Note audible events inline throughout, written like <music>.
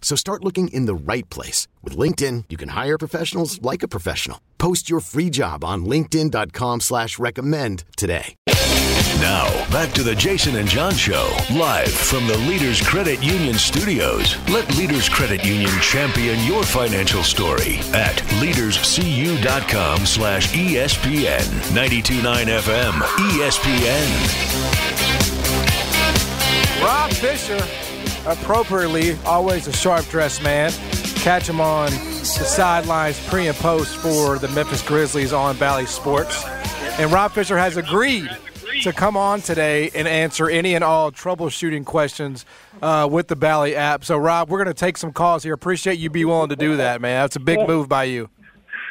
So start looking in the right place. With LinkedIn, you can hire professionals like a professional. Post your free job on linkedin.com slash recommend today. Now, back to the Jason and John Show, live from the Leaders Credit Union studios. Let Leaders Credit Union champion your financial story at leaderscu.com slash ESPN. 92.9 FM, ESPN. Rob Fischer, appropriately, always a sharp dressed man. Catch him on the sidelines pre and post for the Memphis Grizzlies on Bally Sports. And Rob Fischer has agreed to come on today and answer any and all troubleshooting questions uh, with the Bally app. So, Rob, we're going to take some calls here. Appreciate you be willing to do that, man. That's a big move by you. <laughs>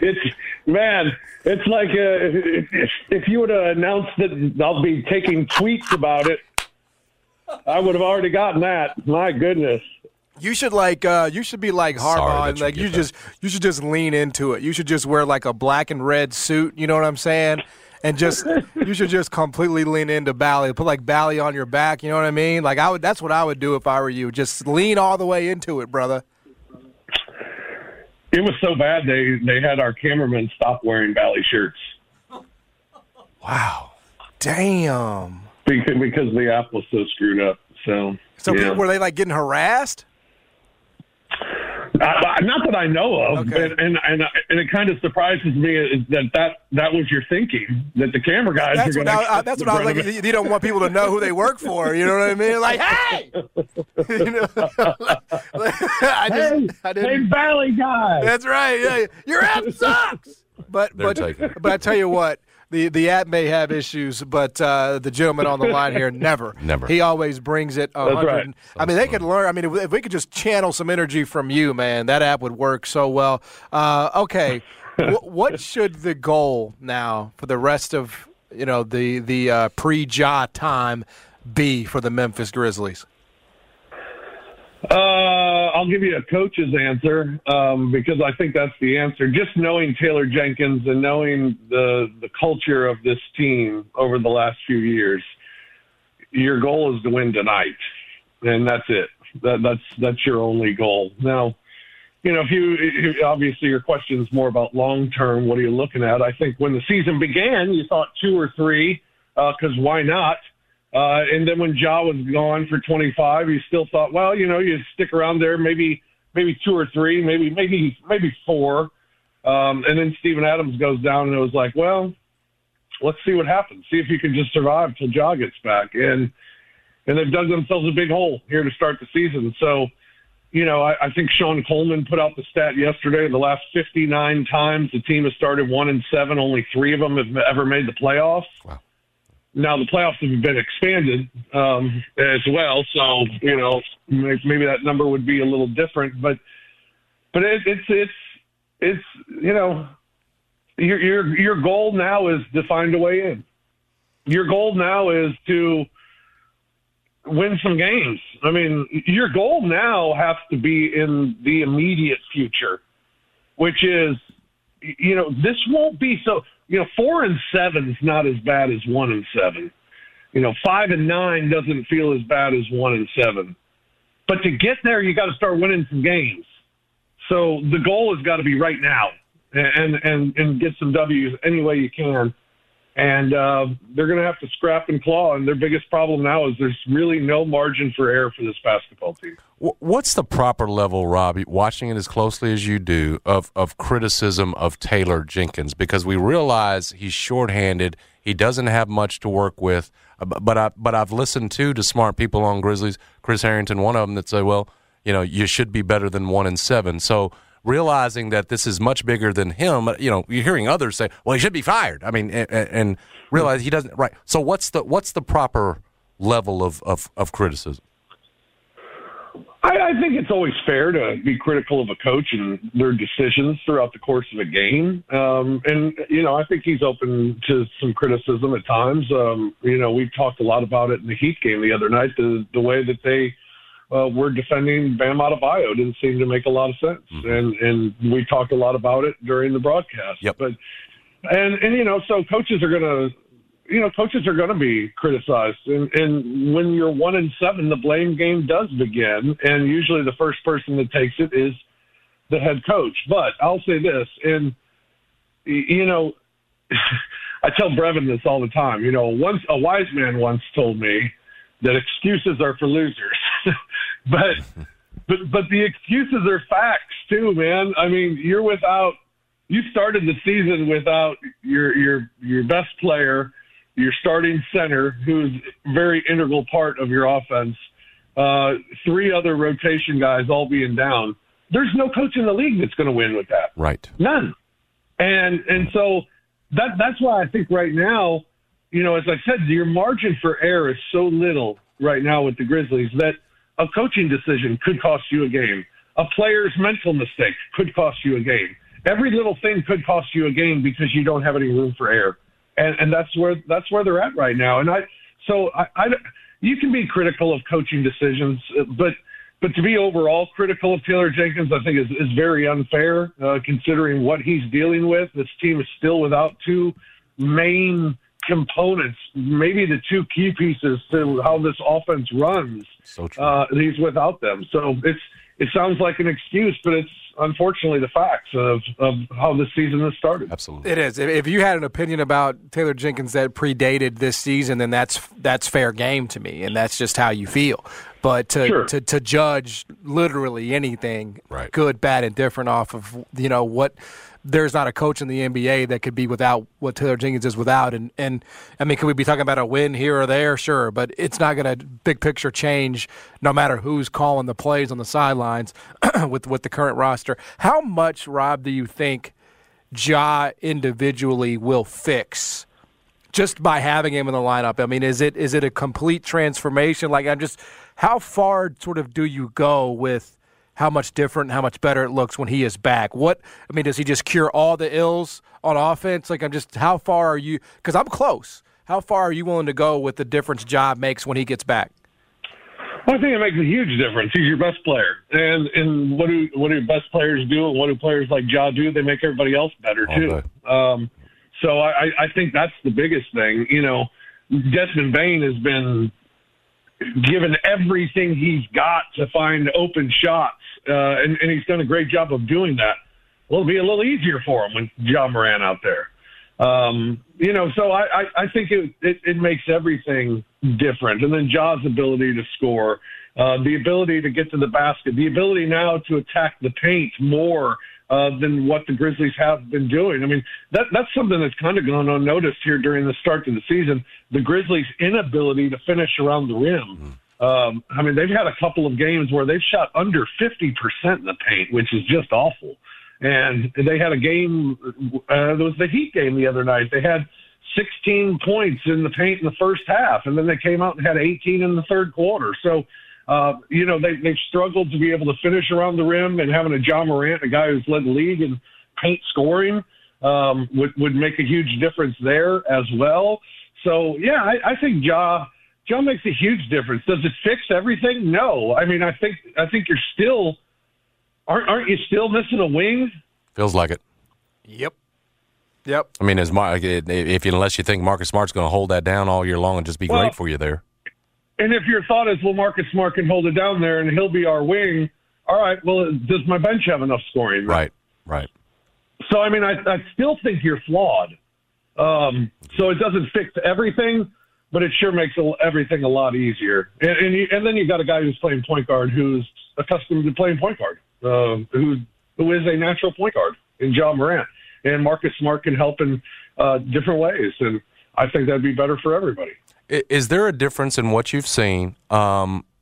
it's man, it's like uh, if, you would have announced that I'll be taking tweets about it, I would have already gotten that. My goodness. You should like uh, you should be like Sorry Harbaugh and you like get you that. just you should just lean into it. You should just wear like a black and red suit, you know what I'm saying? And just you should just completely lean into Bally. Put like Bally on your back, you know what I mean? Like I would that's what I would do if I were you. Just lean all the way into it, brother. It was so bad they they had our cameraman stop wearing Bally shirts Wow. Damn. Because because the app was so screwed up. So So yeah. people, were they like getting harassed? I, I- not that I know of, Okay. and, and and and it kind of surprises me that that that was your thinking that the camera guys That's are what going I, <laughs> I, that's what I was like. You, you don't want people to know who they work for. You know what I mean? Like, <laughs> hey, <laughs> you know, I just, Hey, I hey, didn't. Bally guy. That's right. Yeah, your app sucks. But They're but taking it. but I tell you what, the the app may have issues, but uh, the gentleman on the line here <laughs> never. Never. He always brings it. A That's hundred. right. I mean, they could learn. I mean, if, if we could just channel some energy from you, man, that app would work so well. Uh, okay, <laughs> wh- what should the goal now for the rest of you know the the uh, pre-Ja time be for the Memphis Grizzlies? Uh, I'll give you a coach's answer um, because I think that's the answer. Just knowing Taylor Jenkins and knowing the the culture of this team over the last few years, your goal is to win tonight, and that's it. That, that's that's your only goal. Now, you know, if you obviously your question is more about long term. What are you looking at? I think when the season began, you thought two or three because why not? Uh, and then when Ja was gone for 25, you still thought, well, you know, you stick around there, maybe maybe two or three, maybe maybe maybe four. Um, and then Steven Adams goes down, and it was like, well, let's see what happens. See if you can just survive till Ja gets back. And and they've dug themselves a big hole here to start the season. So, you know, I, I think Sean Coleman put out the stat yesterday. The last 59 times the team has started one and seven, only three of them have ever made the playoffs. Wow. Now the playoffs have been expanded um, as well, so you know maybe that number would be a little different, but but it, it's it's it's you know your your your goal now is to find a way in. Your goal now is to win some games. I mean, your goal now has to be in the immediate future, which is, you know, this won't be so. You know, four and seven is not as bad as one and seven. You know, five and nine doesn't feel as bad as one and seven. But to get there, you got to start winning some games. So the goal has got to be right now, and and and get some W's any way you can. And uh, they're going to have to scrap and claw. And their biggest problem now is there's really no margin for error for this basketball team. What's the proper level, Robbie, watching it as closely as you do, of, of criticism of Taylor Jenkins? Because we realize he's shorthanded, he doesn't have much to work with. Uh, but I but I've listened to to smart people on Grizzlies, Chris Herrington, one of them that say, well, you know, you should be better than one and seven. So realizing that this is much bigger than him, you know, you're hearing others say, well, he should be fired. I mean, and, and realize he doesn't. Right. So what's the what's the proper level of, of, of criticism? I, I think it's always fair to be critical of a coach and their decisions throughout the course of a game. Um, and, you know, I think he's open to some criticism at times. Um, you know, we've talked a lot about it in the Heat game the other night, the, the way that they uh, were defending Bam Adebayo didn't seem to make a lot of sense. Mm-hmm. And, and we talked a lot about it during the broadcast. Yep. But, and, and, you know, so coaches are going to, you know, coaches are going to be criticized, and, and when you're one and seven, the blame game does begin, and usually the first person that takes it is the head coach. But I'll say this, and you know, <laughs> I tell Brevin this all the time. You know, once a wise man once told me that excuses are for losers, <laughs> but but but the excuses are facts too, man. I mean, you're without. You started the season without your your your best player your starting center, who's a very integral part of your offense, uh, three other rotation guys all being down. There's no coach in the league that's going to win with that. Right. None. And and so that that's why I think right now, you know, as I said, your margin for error is so little right now with the Grizzlies that a coaching decision could cost you a game. A player's mental mistake could cost you a game. Every little thing could cost you a game because you don't have any room for error and and that's where that's where they're at right now. And I so I, I you can be critical of coaching decisions, but but to be overall critical of Taylor Jenkins, I think is is very unfair uh, considering what he's dealing with. This team is still without two main components, maybe the two key pieces to how this offense runs. So true. Uh, he's without them, so it's it sounds like an excuse, but it's unfortunately the facts of, of how the season has started. Absolutely, it is. If you had an opinion about Taylor Jenkins that predated this season, then that's that's fair game to me, and that's just how you feel. But to sure. to, to judge literally anything, right. good, bad, and different off of you know what there's not a coach in the NBA that could be without what Taylor Jenkins is without. And, and I mean, could we be talking about a win here or there? Sure, but it's not going to big picture change no matter who's calling the plays on the sidelines <clears throat> with with the current roster. How much, Rob, do you think Ja individually will fix? Just by having him in the lineup, I mean, is it is it a complete transformation? Like, I'm just, how far sort of do you go with how much different, how much better it looks when he is back. What I mean, does he just cure all the ills on offense? Like I'm just, how far are you? Because I'm close. How far are you willing to go with the difference Ja makes when he gets back? Well, I think it makes a huge difference. He's your best player, and and what do what do best players do, and what do players like Ja do? They make everybody else better too. Um, so I, I think that's the biggest thing. You know, Desmond Bane has been given everything he's got to find open shots uh, and, and he's done a great job of doing that. Well, it'll be a little easier for him with Ja Morant out there. Um, you know, so I, I, I think it, it, it makes everything different. And then Ja's ability to score, uh, the ability to get to the basket, the ability now to attack the paint more uh, than what the Grizzlies have been doing. I mean, that that's something that's kind of gone unnoticed here during the start of the season. The Grizzlies' inability to finish around the rim. Um, I mean, they've had a couple of games where they've shot under 50% in the paint, which is just awful. And they had a game, uh, there was the Heat game the other night. They had 16 points in the paint in the first half, and then they came out and had 18 in the third quarter. So, uh, you know, they, they've struggled to be able to finish around the rim, and having a Ja Morant, a guy who's led the league in paint scoring, um, would, would make a huge difference there as well. So, yeah, I, I think Ja Ja makes a huge difference. Does it fix everything? No. I mean, I think I think you're still aren't aren't you still missing a wing? Feels like it. Yep. Yep. I mean, as Mar- if you, unless you think Marcus Smart's going to hold that down all year long and just be well, great for you there. And if your thought is, well, Marcus Smart can hold it down there and he'll be our wing. All right. Well, does my bench have enough scoring? Right. Right. So I mean, I, I still think you're flawed. Um, so it doesn't fix everything, but it sure makes everything a lot easier. And and, you, and then you got a guy who's playing point guard who's accustomed to playing point guard, uh, who who is a natural point guard in Ja Morant. And Marcus Smart can help in uh, different ways, and I think that'd be better for everybody. Is there a difference in what you've seen? Um,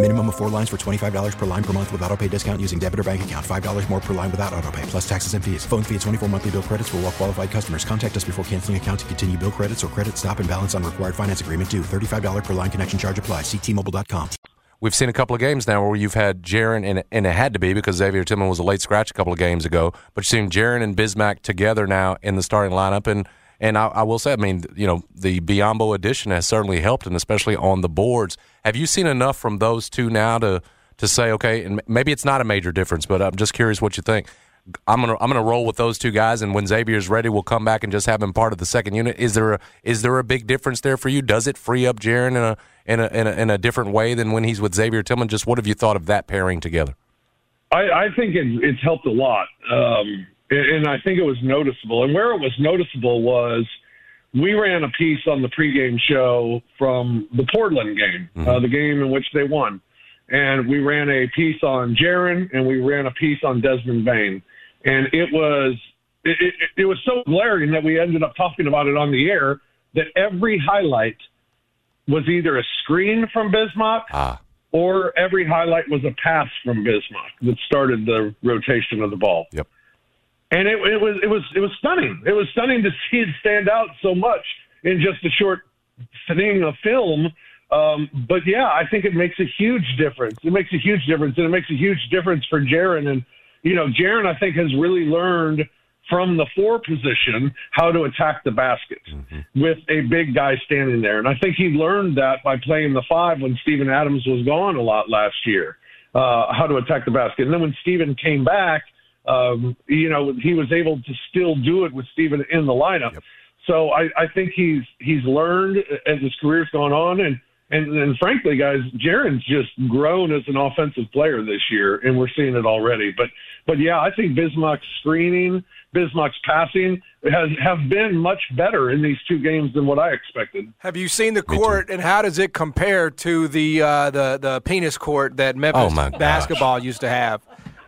Minimum of four lines for $25 per line per month with auto pay discount using debit or bank account. $5 more per line without auto pay, plus taxes and fees. Phone fee at 24 monthly bill credits for all well qualified customers. Contact us before canceling account to continue bill credits or credit stop and balance on required finance agreement due. $35 per line connection charge apply. Ctmobile.com. We've seen a couple of games now where you've had Jaren, and, and it had to be because Xavier Tillman was a late scratch a couple of games ago, but you've seen Jaren and Bismack together now in the starting lineup. And, and I, I will say, I mean, you know, the Biyombo addition has certainly helped, and especially on the boards. Have you seen enough from those two now to, to say, okay, and maybe it's not a major difference, but I'm just curious what you think. I'm gonna I'm gonna roll with those two guys, and when Xavier's ready, we'll come back and just have him part of the second unit. Is there a is there a big difference there for you? Does it free up Jaren in a in a in a, in a different way than when he's with Xavier Tillman? Just what have you thought of that pairing together? I, I think it, it's helped a lot, um, and, and I think it was noticeable. And where it was noticeable was we ran a piece on the pregame show from the Portland game, uh, the game in which they won, and we ran a piece on Jaren and we ran a piece on Desmond Bane, and it was it, it, it was so glaring that we ended up talking about it on the air that every highlight was either a screen from Bismack Ah, or every highlight was a pass from Bismack that started the rotation of the ball. Yep. And it, it was it was it was stunning. It was stunning to see it stand out so much in just a short thing of film. Um, but yeah, I think it makes a huge difference. It makes a huge difference, and it makes a huge difference for Jaren. And you know, Jaren, I think, has really learned from the four position how to attack the basket with a big guy standing there. And I think he learned that by playing the five when Steven Adams was gone a lot last year, uh, how to attack the basket. And then when Steven came back, um, you know, he was able to still do it with Steven in the lineup. So I, I think he's he's learned as his career's gone on, and and and frankly, guys, Jaren's just grown as an offensive player this year, and we're seeing it already. But but yeah, I think Bismack's screening, Bismack's passing has have been much better in these two games than what I expected. Have you seen the court, and how does it compare to the uh, the the penis court that Memphis Oh, my gosh. basketball used to have?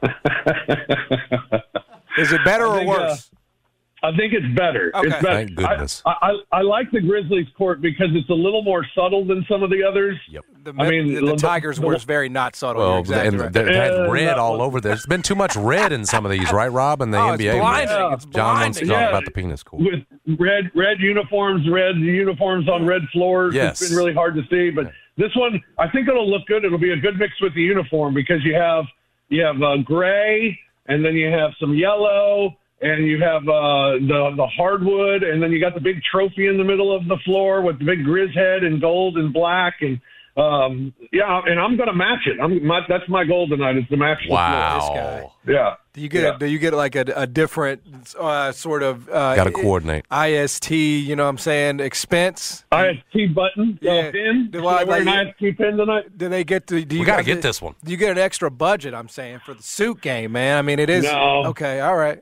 <laughs> Is it better I or think, uh, worse? I think it's better. Okay. It's better. Thank goodness. I, I, I like the Grizzlies court because it's a little more subtle than some of the others. Yep. the, I mean, the, the the- Tigers the- were very not subtle. Well, exactly and right. there, there had Uh, red all over there. There's been too much red in some of these, right, Rob? And the Oh, it's NBA, blinding. It's John wants to talk Yeah. about the penis court. with red red uniforms, red uniforms on red floors. Yes. It's been really hard to see, but this one I think it'll look good. It'll be a good mix with the uniform because you have you have uh, gray and then you have some yellow and you have uh, the the hardwood and then you got the big trophy in the middle of the floor with the big grizz head and gold and black and Um, yeah, and I'm going to match it. I'm my, that's my goal tonight is to match Wow. This guy. Yeah. Do you get Yeah. a, do you get like a, a different uh, sort of uh, Got to coordinate. IST? You know what I'm saying? Expense. IST button, Yeah. uh, pin. Do Should I- I wear an IST pin tonight? Do they get to? Do you gotta get this one. Do you get an extra budget? I'm saying for the suit game, man. I mean, it is No. okay. All right.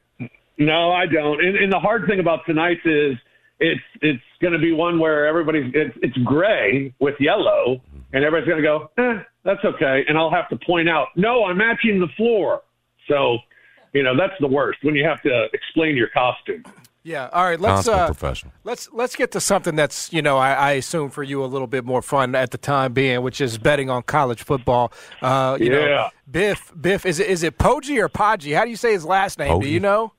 No, I don't. And, and the hard thing about tonight is it's it's going to be one where everybody's it's, it's gray with yellow, and everybody's going to go, eh, that's okay. And I'll have to point out, no, I'm matching the floor. So, you know, that's the worst when you have to explain your costume. Yeah. All right. Let's uh, professional. let's let's get to something that's you know I, I assume for you a little bit more fun at the time being, which is betting on college football. Uh, you know, Yeah. Biff Biff is it is it Poggi or Podgy? How do you say his last name? Do you know?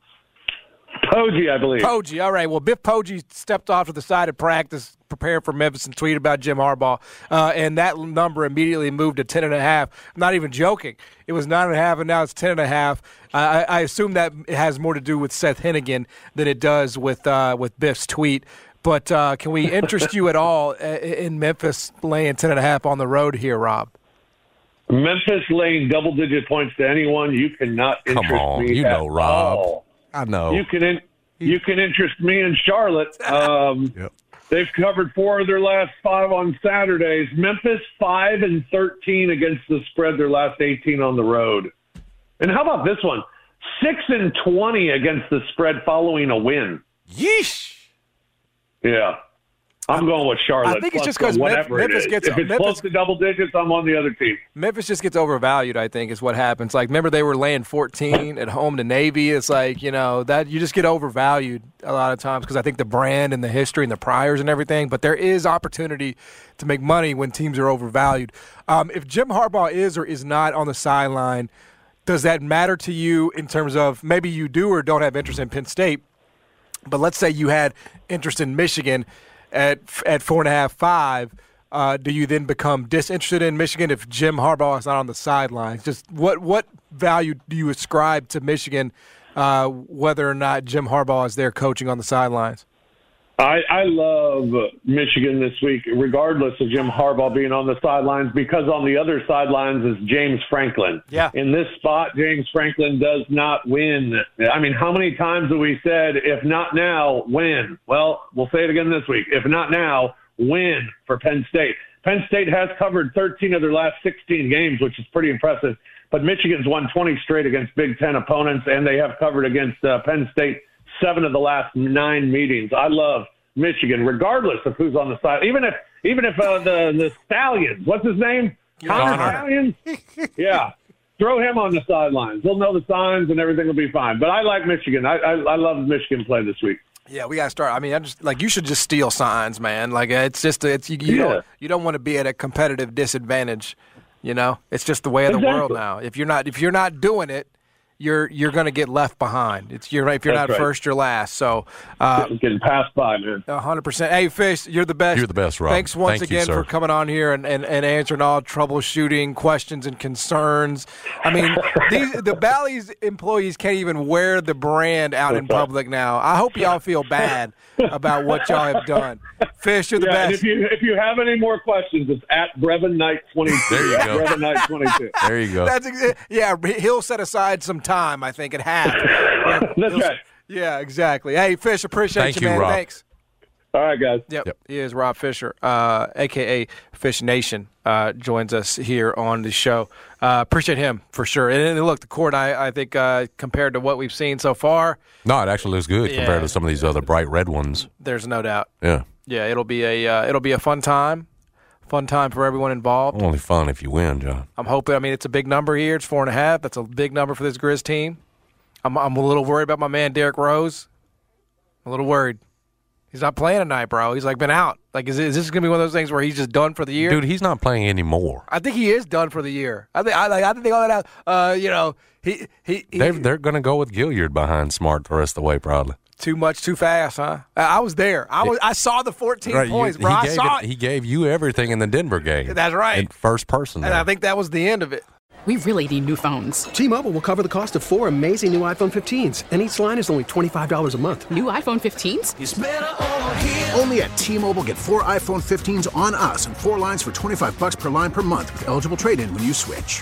Poggi, I believe. Poggi. All right. Well, Biff Poggi stepped off to the side of practice, prepared for Memphis, and tweeted about Jim Harbaugh, uh, and that number immediately moved to ten and a half. I'm not even joking. It was nine and a half, and now it's ten and a half. I, I assume that it has more to do with Seth Henigan than it does with uh, with Biff's tweet. But uh, can we interest you at all uh, in Memphis laying ten and a half on the road here, Rob? Memphis laying double digit points to anyone, you cannot interest Come on, me you at know, Rob. all. I know. You can in, you can interest me in Charlotte. <laughs> Um, Yep. They've covered four of their last five on Saturdays. Memphis five and thirteen against the spread. Their last eighteen on the road. And how about this one? Six and twenty against the spread following a win. Yeesh. Yeah. I'm going with Charlotte. I think it's just because it Memphis gets- if it's Memphis- close to double digits, I'm on the other team. Memphis just gets overvalued, I think, is what happens. Like, remember they were laying 14 at home to Navy. It's like you know that you just get overvalued a lot of times because I think the brand and the history and the priors and everything. But there is opportunity to make money when teams are overvalued. Um, if Jim Harbaugh is or is not on the sideline, does that matter to you in terms of maybe you do or don't have interest in Penn State? But let's say you had interest in Michigan at at four and a half, five. Uh, do you then become disinterested in Michigan if Jim Harbaugh is not on the sidelines? Just what what value do you ascribe to Michigan, uh, whether or not Jim Harbaugh is there coaching on the sidelines? I, I love Michigan this week, regardless of Jim Harbaugh being on the sidelines, because on the other sidelines is James Franklin. Yeah. In this spot, James Franklin does not win. I mean, how many times have we said, if not now, win? Well, we'll say it again this week. If not now, win for Penn State. Penn State has covered 13 of their last 16 games, which is pretty impressive. But Michigan's won 20 straight against Big Ten opponents, and they have covered against uh, Penn State seven of the last nine meetings. I love Michigan, regardless of who's on the side. Even if even if uh, the the Stalions, what's his name, Connor Connor. Stalions, <laughs> yeah, throw him on the sidelines. He'll know the signs, and everything will be fine. But I like Michigan. I I, I love Michigan play this week. Yeah, we got to start. I mean, I just like you should just steal signs, man. Like it's just it's you, you Yeah. don't you don't want to be at a competitive disadvantage. You know, it's just the way of the world now. If you're not if you're not doing it, you're you're going to get left behind. It's you're if you're That's not right. first, you're last. So, uh, Getting passed by, man. hundred percent. Hey, Fish, you're the best. You're the best, Rob. Thanks once Thank again sir. for coming on here and, and, and answering all troubleshooting questions and concerns. I mean, <laughs> these the Bally's employees can't even wear the brand out in public now. I hope y'all feel bad about what y'all have done. Fish, you're the Yeah, best. if you if you have any more questions, it's at Brevin Knight twenty two. There you go. Brevin Knight twenty two. There you go. That's exa- yeah. He'll set aside some time. I think at half. <laughs> That's right. Yeah, exactly. Hey, Fish, appreciate Thank you, you, man. Rob. Thanks. All right, guys. Yep. Yep. He is Rob Fischer, uh, aka Fish Nation, uh, joins us here on the show. Uh, appreciate him for sure. And, and look, the court, I, I think, uh, compared to what we've seen so far, No, it actually looks good Yeah. compared to some of these other bright red ones. there's no doubt. Yeah. Yeah, it'll be a uh, it'll be a fun time, fun time for everyone involved. Only fun if you win, John. I'm hoping. I mean, it's a big number here. It's four and a half. That's a big number for this Grizz team. I'm I'm a little worried about my man Derrick Rose. I'm a little worried. He's not playing tonight, bro. He's like been out. Like, is, is this gonna be one of those things where he's just done for the year? Dude, he's not playing anymore. I think he is done for the year. I think I like. I think they all that out. Uh, you know, he he, he They're, they're going to go with Gilyard behind Smart the rest of the way, probably. Too much, too fast, huh? I, I was there. I was. I saw the 14 Right, you- points, bro. he, I gave saw it, it, he gave you everything in the Denver game. That's right. In first person. and. I think that was the end of it. We really need new phones. T-Mobile will cover the cost of four amazing new iPhone 15s, and each line is only $25 a month. New iPhone 15s? Only at T-Mobile get four iPhone 15s on us and four lines for 25 bucks per line per month with eligible trade-in when you switch.